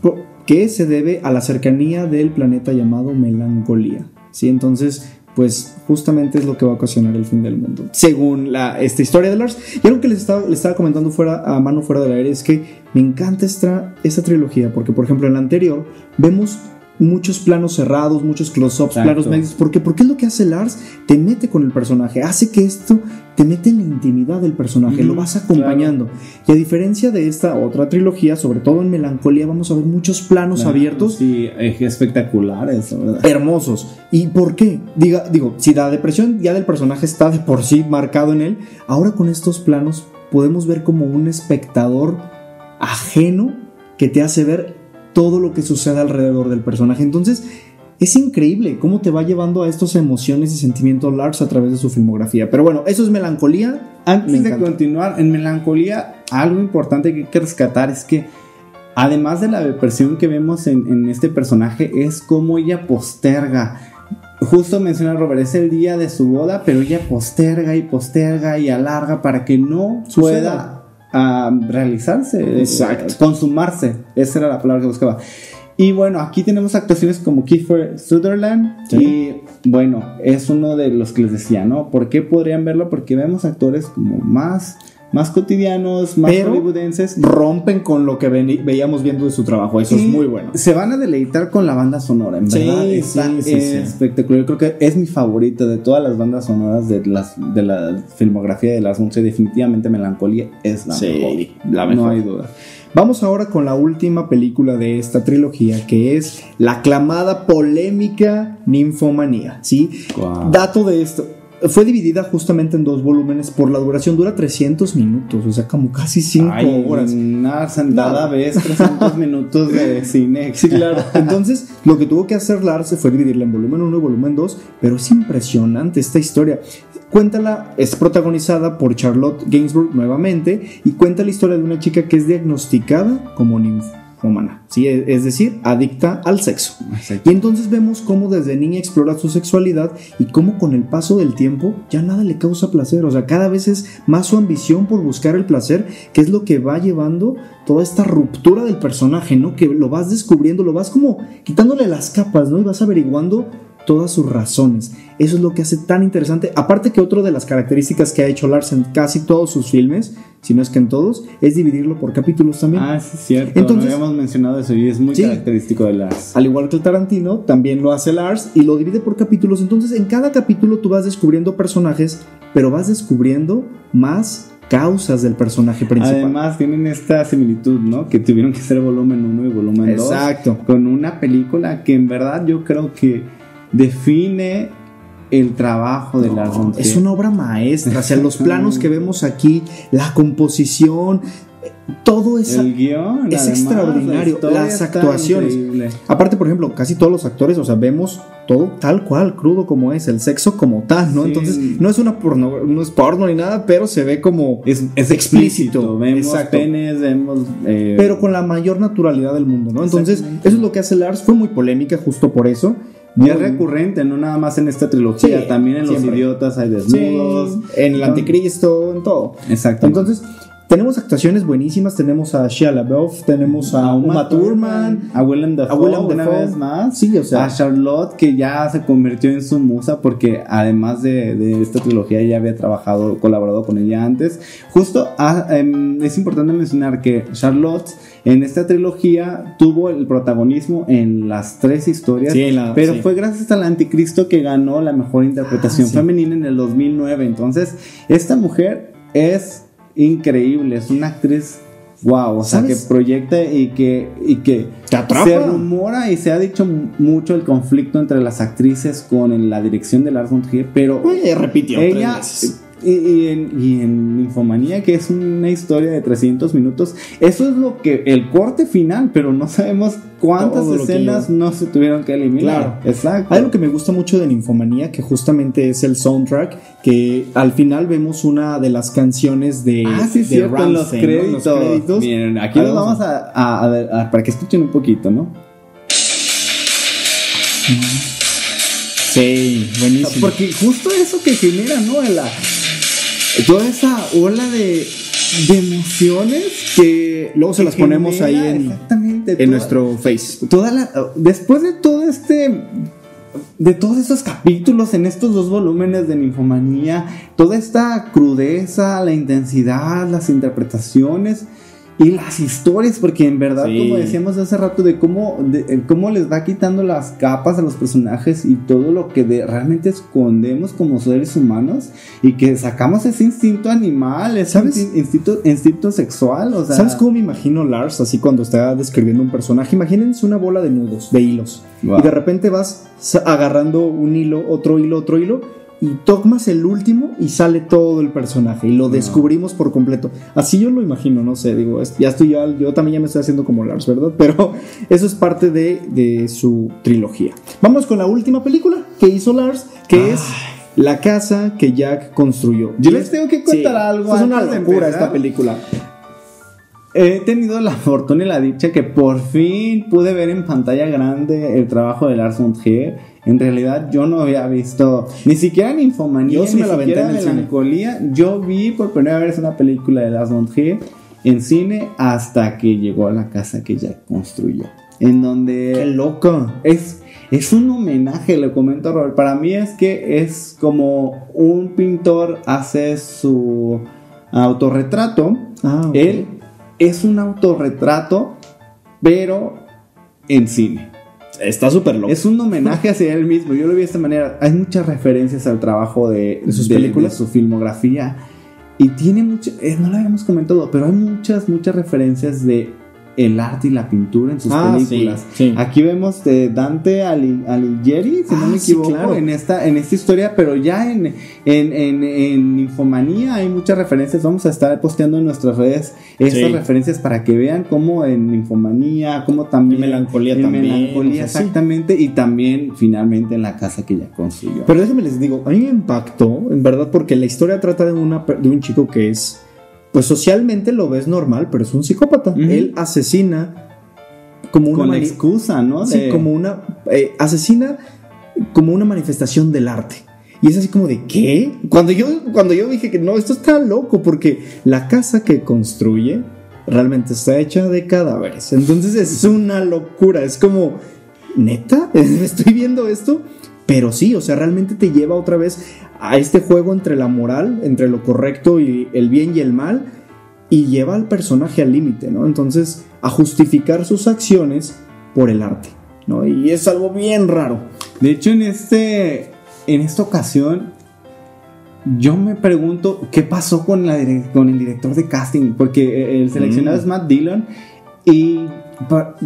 Que se debe a la cercanía del planeta llamado melancolía. ¿sí? Entonces, pues justamente es lo que va a ocasionar el fin del mundo, según esta historia de Lars. Y algo que les estaba, comentando fuera, a mano fuera del aire es que me encanta esta trilogía, porque por ejemplo en la anterior vemos muchos planos cerrados, muchos close-ups, planos medios. ¿Por qué? Porque es lo que hace Lars, te mete con el personaje, hace que esto te mete en la intimidad del personaje, lo vas acompañando. Y a diferencia de esta otra trilogía, sobre todo en Melancolía, vamos a ver muchos planos abiertos Sí, eh, espectaculares, ¿verdad? hermosos. ¿Y por qué? Diga, digo, si la depresión ya del personaje está de por sí marcado en él, ahora con estos planos podemos ver como un espectador ajeno que te hace ver todo lo que sucede alrededor del personaje. Entonces, es increíble cómo te va llevando a estas emociones y sentimientos Lars a través de su filmografía. Pero bueno, eso es melancolía. Antes Me de continuar, en Melancolía, algo importante que hay que rescatar es que, además de la depresión que vemos en, en este personaje, es cómo ella posterga. Justo menciona Robert, es el día de su boda, pero ella posterga y posterga y alarga para que no Suceda. pueda realizarse, eh, Exacto. consumarse. Esa era la palabra que buscaba. Y bueno, aquí tenemos actuaciones como Kiefer Sutherland. Sí. Y bueno, es uno de los que les decía, ¿no? ¿Por qué podrían verlo? Porque vemos actores como más, más cotidianos, más Pero- hollywoodenses. Rompen con lo que veíamos viendo de su trabajo. Eso es muy bueno. Se van a deleitar con la banda sonora, en verdad. sí, Está sí, sí. espectacular. Yo creo que es mi favorita de todas las bandas sonoras de, las, de la filmografía de las 11. Definitivamente Melancolía es la Sí, mejor. la No mejor. hay duda. Vamos ahora con la última película de esta trilogía, que es la aclamada polémica Ninfomanía. ¿sí? Dato de esto. Fue dividida justamente en dos volúmenes por la duración, dura 300 minutos, o sea, como casi 5 Ay, horas. Una sentada vez 300 minutos de cine. Sí, claro. Entonces, lo que tuvo que hacer Lars fue dividirla en volumen 1 y volumen 2, pero es impresionante esta historia. Cuéntala, es protagonizada por Charlotte Gainsbourg nuevamente y cuenta la historia de una chica que es diagnosticada como ninfómana, ¿sí? es es decir, adicta al sexo. Y entonces vemos cómo desde niña explora su sexualidad y cómo con el paso del tiempo ya nada le causa placer. O sea, cada vez es más su ambición por buscar el placer, que es lo que va llevando toda esta ruptura del personaje, ¿no? Que lo vas descubriendo, lo vas como quitándole las capas, ¿no? Y vas averiguando todas sus razones. Eso es lo que hace tan interesante. Aparte que otra de las características que ha hecho Lars en casi todos sus filmes, si no es que en todos, es dividirlo por capítulos también. Ah, sí, es cierto. Entonces- no habíamos mencionado eso y es muy Sí. característico de las. Al igual que el Tarantino, también lo hace Lars y lo divide por capítulos. Entonces, en cada capítulo tú vas descubriendo personajes, pero vas descubriendo más causas del personaje principal. Además, tienen esta similitud, ¿no? Que tuvieron que ser volumen 1 y volumen 2. Exacto. Con una película que en verdad yo creo que define el trabajo de Lars von Trier. Es una obra maestra. O sea, los planos que vemos aquí, la composición, todo eso. El guion es además, extraordinario, la las actuaciones. Aparte, por ejemplo, casi todos los actores, o sea, vemos todo tal cual, crudo como es, el sexo como tal, ¿no? Sí. Entonces, no es una porno, no es porno ni nada, pero se ve como Es, es explícito. Vemos Exacto. penes, vemos. eh, pero con la mayor naturalidad del mundo, ¿no? Entonces, eso es lo que hace Lars, fue muy polémica justo por eso. Y es Muy- recurrente, no nada más en esta trilogía, Sí, también en siempre. Los Idiotas hay Sí, desnudos. en el anticristo, en todo. Exacto. Entonces, tenemos actuaciones buenísimas, tenemos a Shia LaBeouf, tenemos a Uma Thurman, a Willem Dafoe, a Willem una Dafoe. vez más. Sí, o sea- a Charlotte, que ya se convirtió en su musa porque además de, de esta trilogía ya había trabajado, colaborado con ella antes. Justo ah, em, es importante mencionar que Charlotte en esta trilogía tuvo el protagonismo en las tres historias, Sí, la- pero sí. fue gracias al Anticristo que ganó la mejor interpretación Ah, sí. femenina en el 2009. Entonces, esta mujer es increíble, es una actriz wow, o sea, que proyecta y que, y que Te atrapa. se rumora y se ha dicho mucho el conflicto entre las actrices con la dirección de Lars von Trier, pero Oye, repitió tres ella veces. Y, y en, y en Ninfomanía, que es una historia de 300 minutos, eso es lo que el corte final, pero no sabemos cuántas escenas no se tuvieron que eliminar. Claro. Exacto. Algo que me gusta mucho de Ninfomanía, que justamente es el soundtrack, que al final vemos una de las canciones de, Ah, sí, de cierto, en los ¿no? Créditos. los créditos. Miren, aquí vamos a, a- a- a- para que escuchen un poquito, ¿no? Sí, buenísimo. Porque justo eso que genera, ¿no? La, toda esa ola de de emociones que Luego se que las ponemos ahí en- exactamente En toda- nuestro Face. toda la después de todo este de todos esos capítulos en estos dos volúmenes de ninfomanía toda esta crudeza la intensidad las interpretaciones y las historias porque en verdad Sí. como decíamos hace rato de cómo de- eh, cómo les va quitando las capas a los personajes y todo lo que de- realmente escondemos como seres humanos y que sacamos ese instinto animal ese ¿Sabes? insti- instinto instinto sexual o sea ¿Sabes cómo me imagino Lars así cuando está describiendo un personaje? Imagínense una bola de nudos, de hilos. Wow. Y de repente vas agarrando un hilo, otro hilo, otro hilo. Y tomas el último y sale todo el personaje. Y lo descubrimos por completo. Así yo lo imagino, no sé. Digo, ya estoy ya, yo también ya me estoy haciendo como Lars, ¿verdad? Pero eso es parte de, de su trilogía. Vamos con la última película que hizo Lars, que es La casa que Jack construyó. Yo les es- tengo que contar algo Es una locura esta película. He tenido la fortuna y la dicha que por fin pude ver en pantalla grande el trabajo de Lars von Trier. En realidad yo no había visto ni siquiera en Infomanía, Yo sí ni me la siquiera en el cine. Melancolía. Yo vi por primera vez una película de Lars von Trier en cine hasta que llegó a la casa que ya construyó. En donde ¡Qué loca! es, es un homenaje, le comento a Robert. Para mí es que es como un pintor hace su autorretrato. Ah. Él es un autorretrato, pero en cine. Está súper loco. Es un homenaje hacia él mismo. Yo lo vi de esta manera. Hay muchas referencias al trabajo de, ¿De sus películas? de su filmografía. Y tiene mucho, eh, no lo habíamos comentado, pero hay muchas, muchas referencias de el arte y la pintura en sus Ah, películas. sí, sí. Aquí vemos de Dante Ali- Alighieri, si no Ah, me sí, equivoco, claro. en esta, en esta historia, pero ya en, en, en, en Infomanía hay muchas referencias. Vamos a estar posteando en nuestras redes estas referencias para que vean cómo en Infomanía, cómo también En Melancolía en también, Melancolía, o sea, sí. exactamente, y también finalmente en la casa que ya construyó. Pero déjenme les digo, a mí me impactó, en verdad, porque la historia trata de, una, de un chico que es, pues socialmente lo ves normal, pero es un psicópata. Él asesina como una Con excusa, ¿no? Sí, De- como una. eh, asesina como una manifestación del arte. Y es así como de ¿qué? Cuando yo, cuando yo dije que no, esto está loco, porque la casa que construye realmente está hecha de cadáveres. Entonces es una locura. Es como, ¿neta? ¿Estoy viendo esto? Pero sí, o sea, realmente te lleva otra vez a este juego entre la moral, entre lo correcto y el bien y el mal, y lleva al personaje al límite, ¿no? Entonces, a justificar sus acciones por el arte, ¿no? Y es algo bien raro. De hecho, en este. En esta ocasión. Yo me pregunto qué pasó con, la con el director de casting. Porque eh, el seleccionado Mm. es Matt Dillon. Y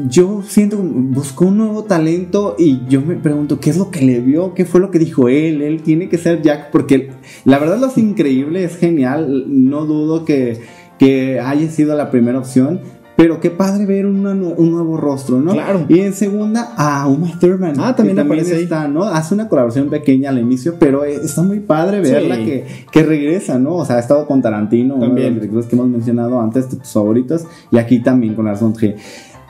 yo siento buscó un nuevo talento. Y yo me pregunto qué es lo que le vio, qué fue lo que dijo él. Él tiene que ser Jack. Porque la verdad, lo hace increíble, es genial. No dudo que, que haya sido la primera opción. Pero qué padre ver una un nuevo rostro, ¿no? Claro. Y en segunda, a Uma Thurman. Ah, también que aparece ahí. está, ¿no? Hace una colaboración pequeña al inicio, pero eh, está muy padre verla Sí. que, que regresa, ¿no? O sea, ha estado con Tarantino, uno de También. los directores que hemos mencionado antes, de tus favoritos, y aquí también con von Trier.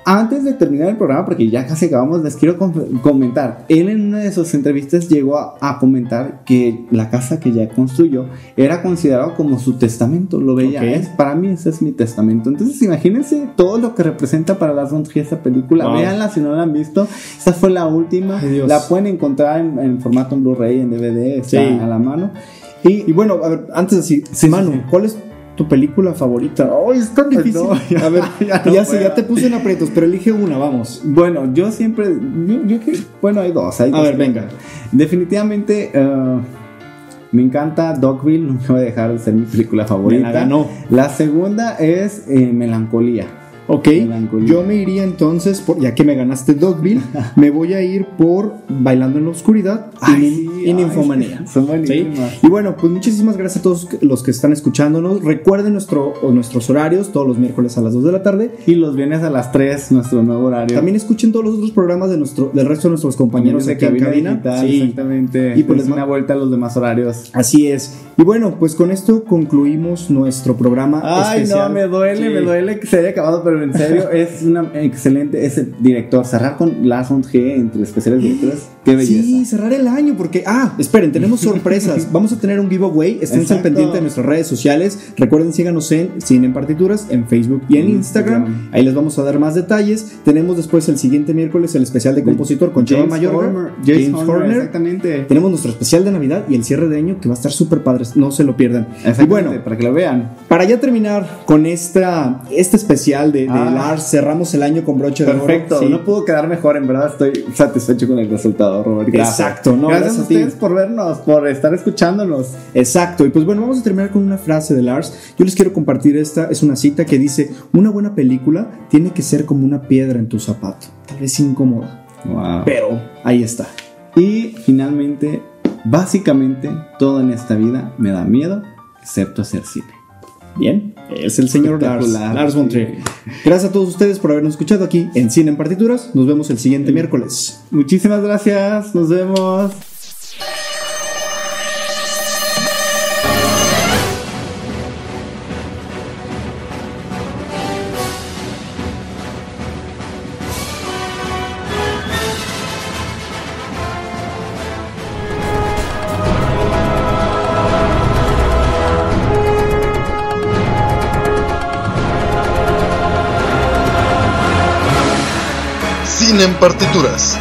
Antes de terminar el programa, porque ya casi acabamos, les quiero com- comentar. Él en una de sus entrevistas llegó a, a comentar que la casa que ya construyó era considerado como su testamento. Lo veía, Ok. es, para mí ese es mi testamento. Entonces imagínense todo lo que representa para Lars von Trier esta película. Wow. Véanla si no la han visto. Esta fue la última. Ay. La pueden encontrar en, en formato en Blu-ray, en DVD, está Sí. a la mano. Y, y bueno, a ver, antes de decir, Sí, Manu, sí, sí. ¿cuál es tu película favorita? Ay, es tan difícil. No, ya- a ver, ya ya, no sé, puedo. ya te puse en aprietos, pero elige una, vamos. Bueno, yo siempre. Yo, yo bueno, hay dos. Hay A dos. ver, venga. Definitivamente. eh, me encanta Dogville, no me voy a dejar de ser mi película favorita. Me la ganó. La segunda es eh, Melancolía. Ok, yo me iría entonces, por, ya que me ganaste Dogville, me voy a ir por Bailando en la Oscuridad y, Ay, y ay, Ninfomanía. son ¿Sí? Y bueno, pues muchísimas gracias a todos los que están escuchándonos. Recuerden nuestro, o nuestros horarios, todos los miércoles a las 2 de la tarde. Y los viernes a las 3, nuestro nuevo horario. También escuchen todos los otros programas de nuestro, del resto de nuestros compañeros de aquí en cabina. digital, Sí. exactamente. Y pues les Es una vuelta a los demás horarios. Así es. Y bueno, pues con esto concluimos nuestro programa Ay, especial. no, me duele, Sí. me duele que se haya acabado, pero pero en serio, es una excelente ese director. Cerrar con Lars von Trier entre especiales directores, qué belleza. Sí, cerrar el año porque ah, esperen, tenemos sorpresas. Vamos a tener un giveaway, estén al pendiente de nuestras redes sociales. Recuerden síganos en Cine en Partituras en Facebook y en Instagram. Instagram. Ahí les vamos a dar más detalles. Tenemos después el siguiente miércoles el especial de compositor con Chava James Mayorga, Horner, James Horner, exactamente. Tenemos nuestro especial de Navidad y el cierre de año que va a estar súper padre, no se lo pierdan. Y bueno, para que lo vean. para ya terminar con esta, este especial de, de Ah. Lars, cerramos el año con broche de oro. Perfecto, Sí. no pudo quedar mejor, en verdad estoy satisfecho con el resultado, Robert. Gracias. Exacto, no, gracias, gracias a ustedes por vernos, por estar escuchándonos. Exacto, y pues bueno, vamos a terminar con una frase de Lars. Yo les quiero compartir esta, es una cita que dice, una buena película tiene que ser como una piedra en tu zapato, tal vez incómoda, Wow. pero ahí está. Y finalmente, básicamente, todo en esta vida me da miedo, excepto hacer cine. Bien, es el señor Lars, Lars von sí. Trier. Gracias a todos ustedes por habernos escuchado aquí en Cine en Partituras. Nos vemos el siguiente miércoles. Muchísimas gracias, nos vemos. En partituras.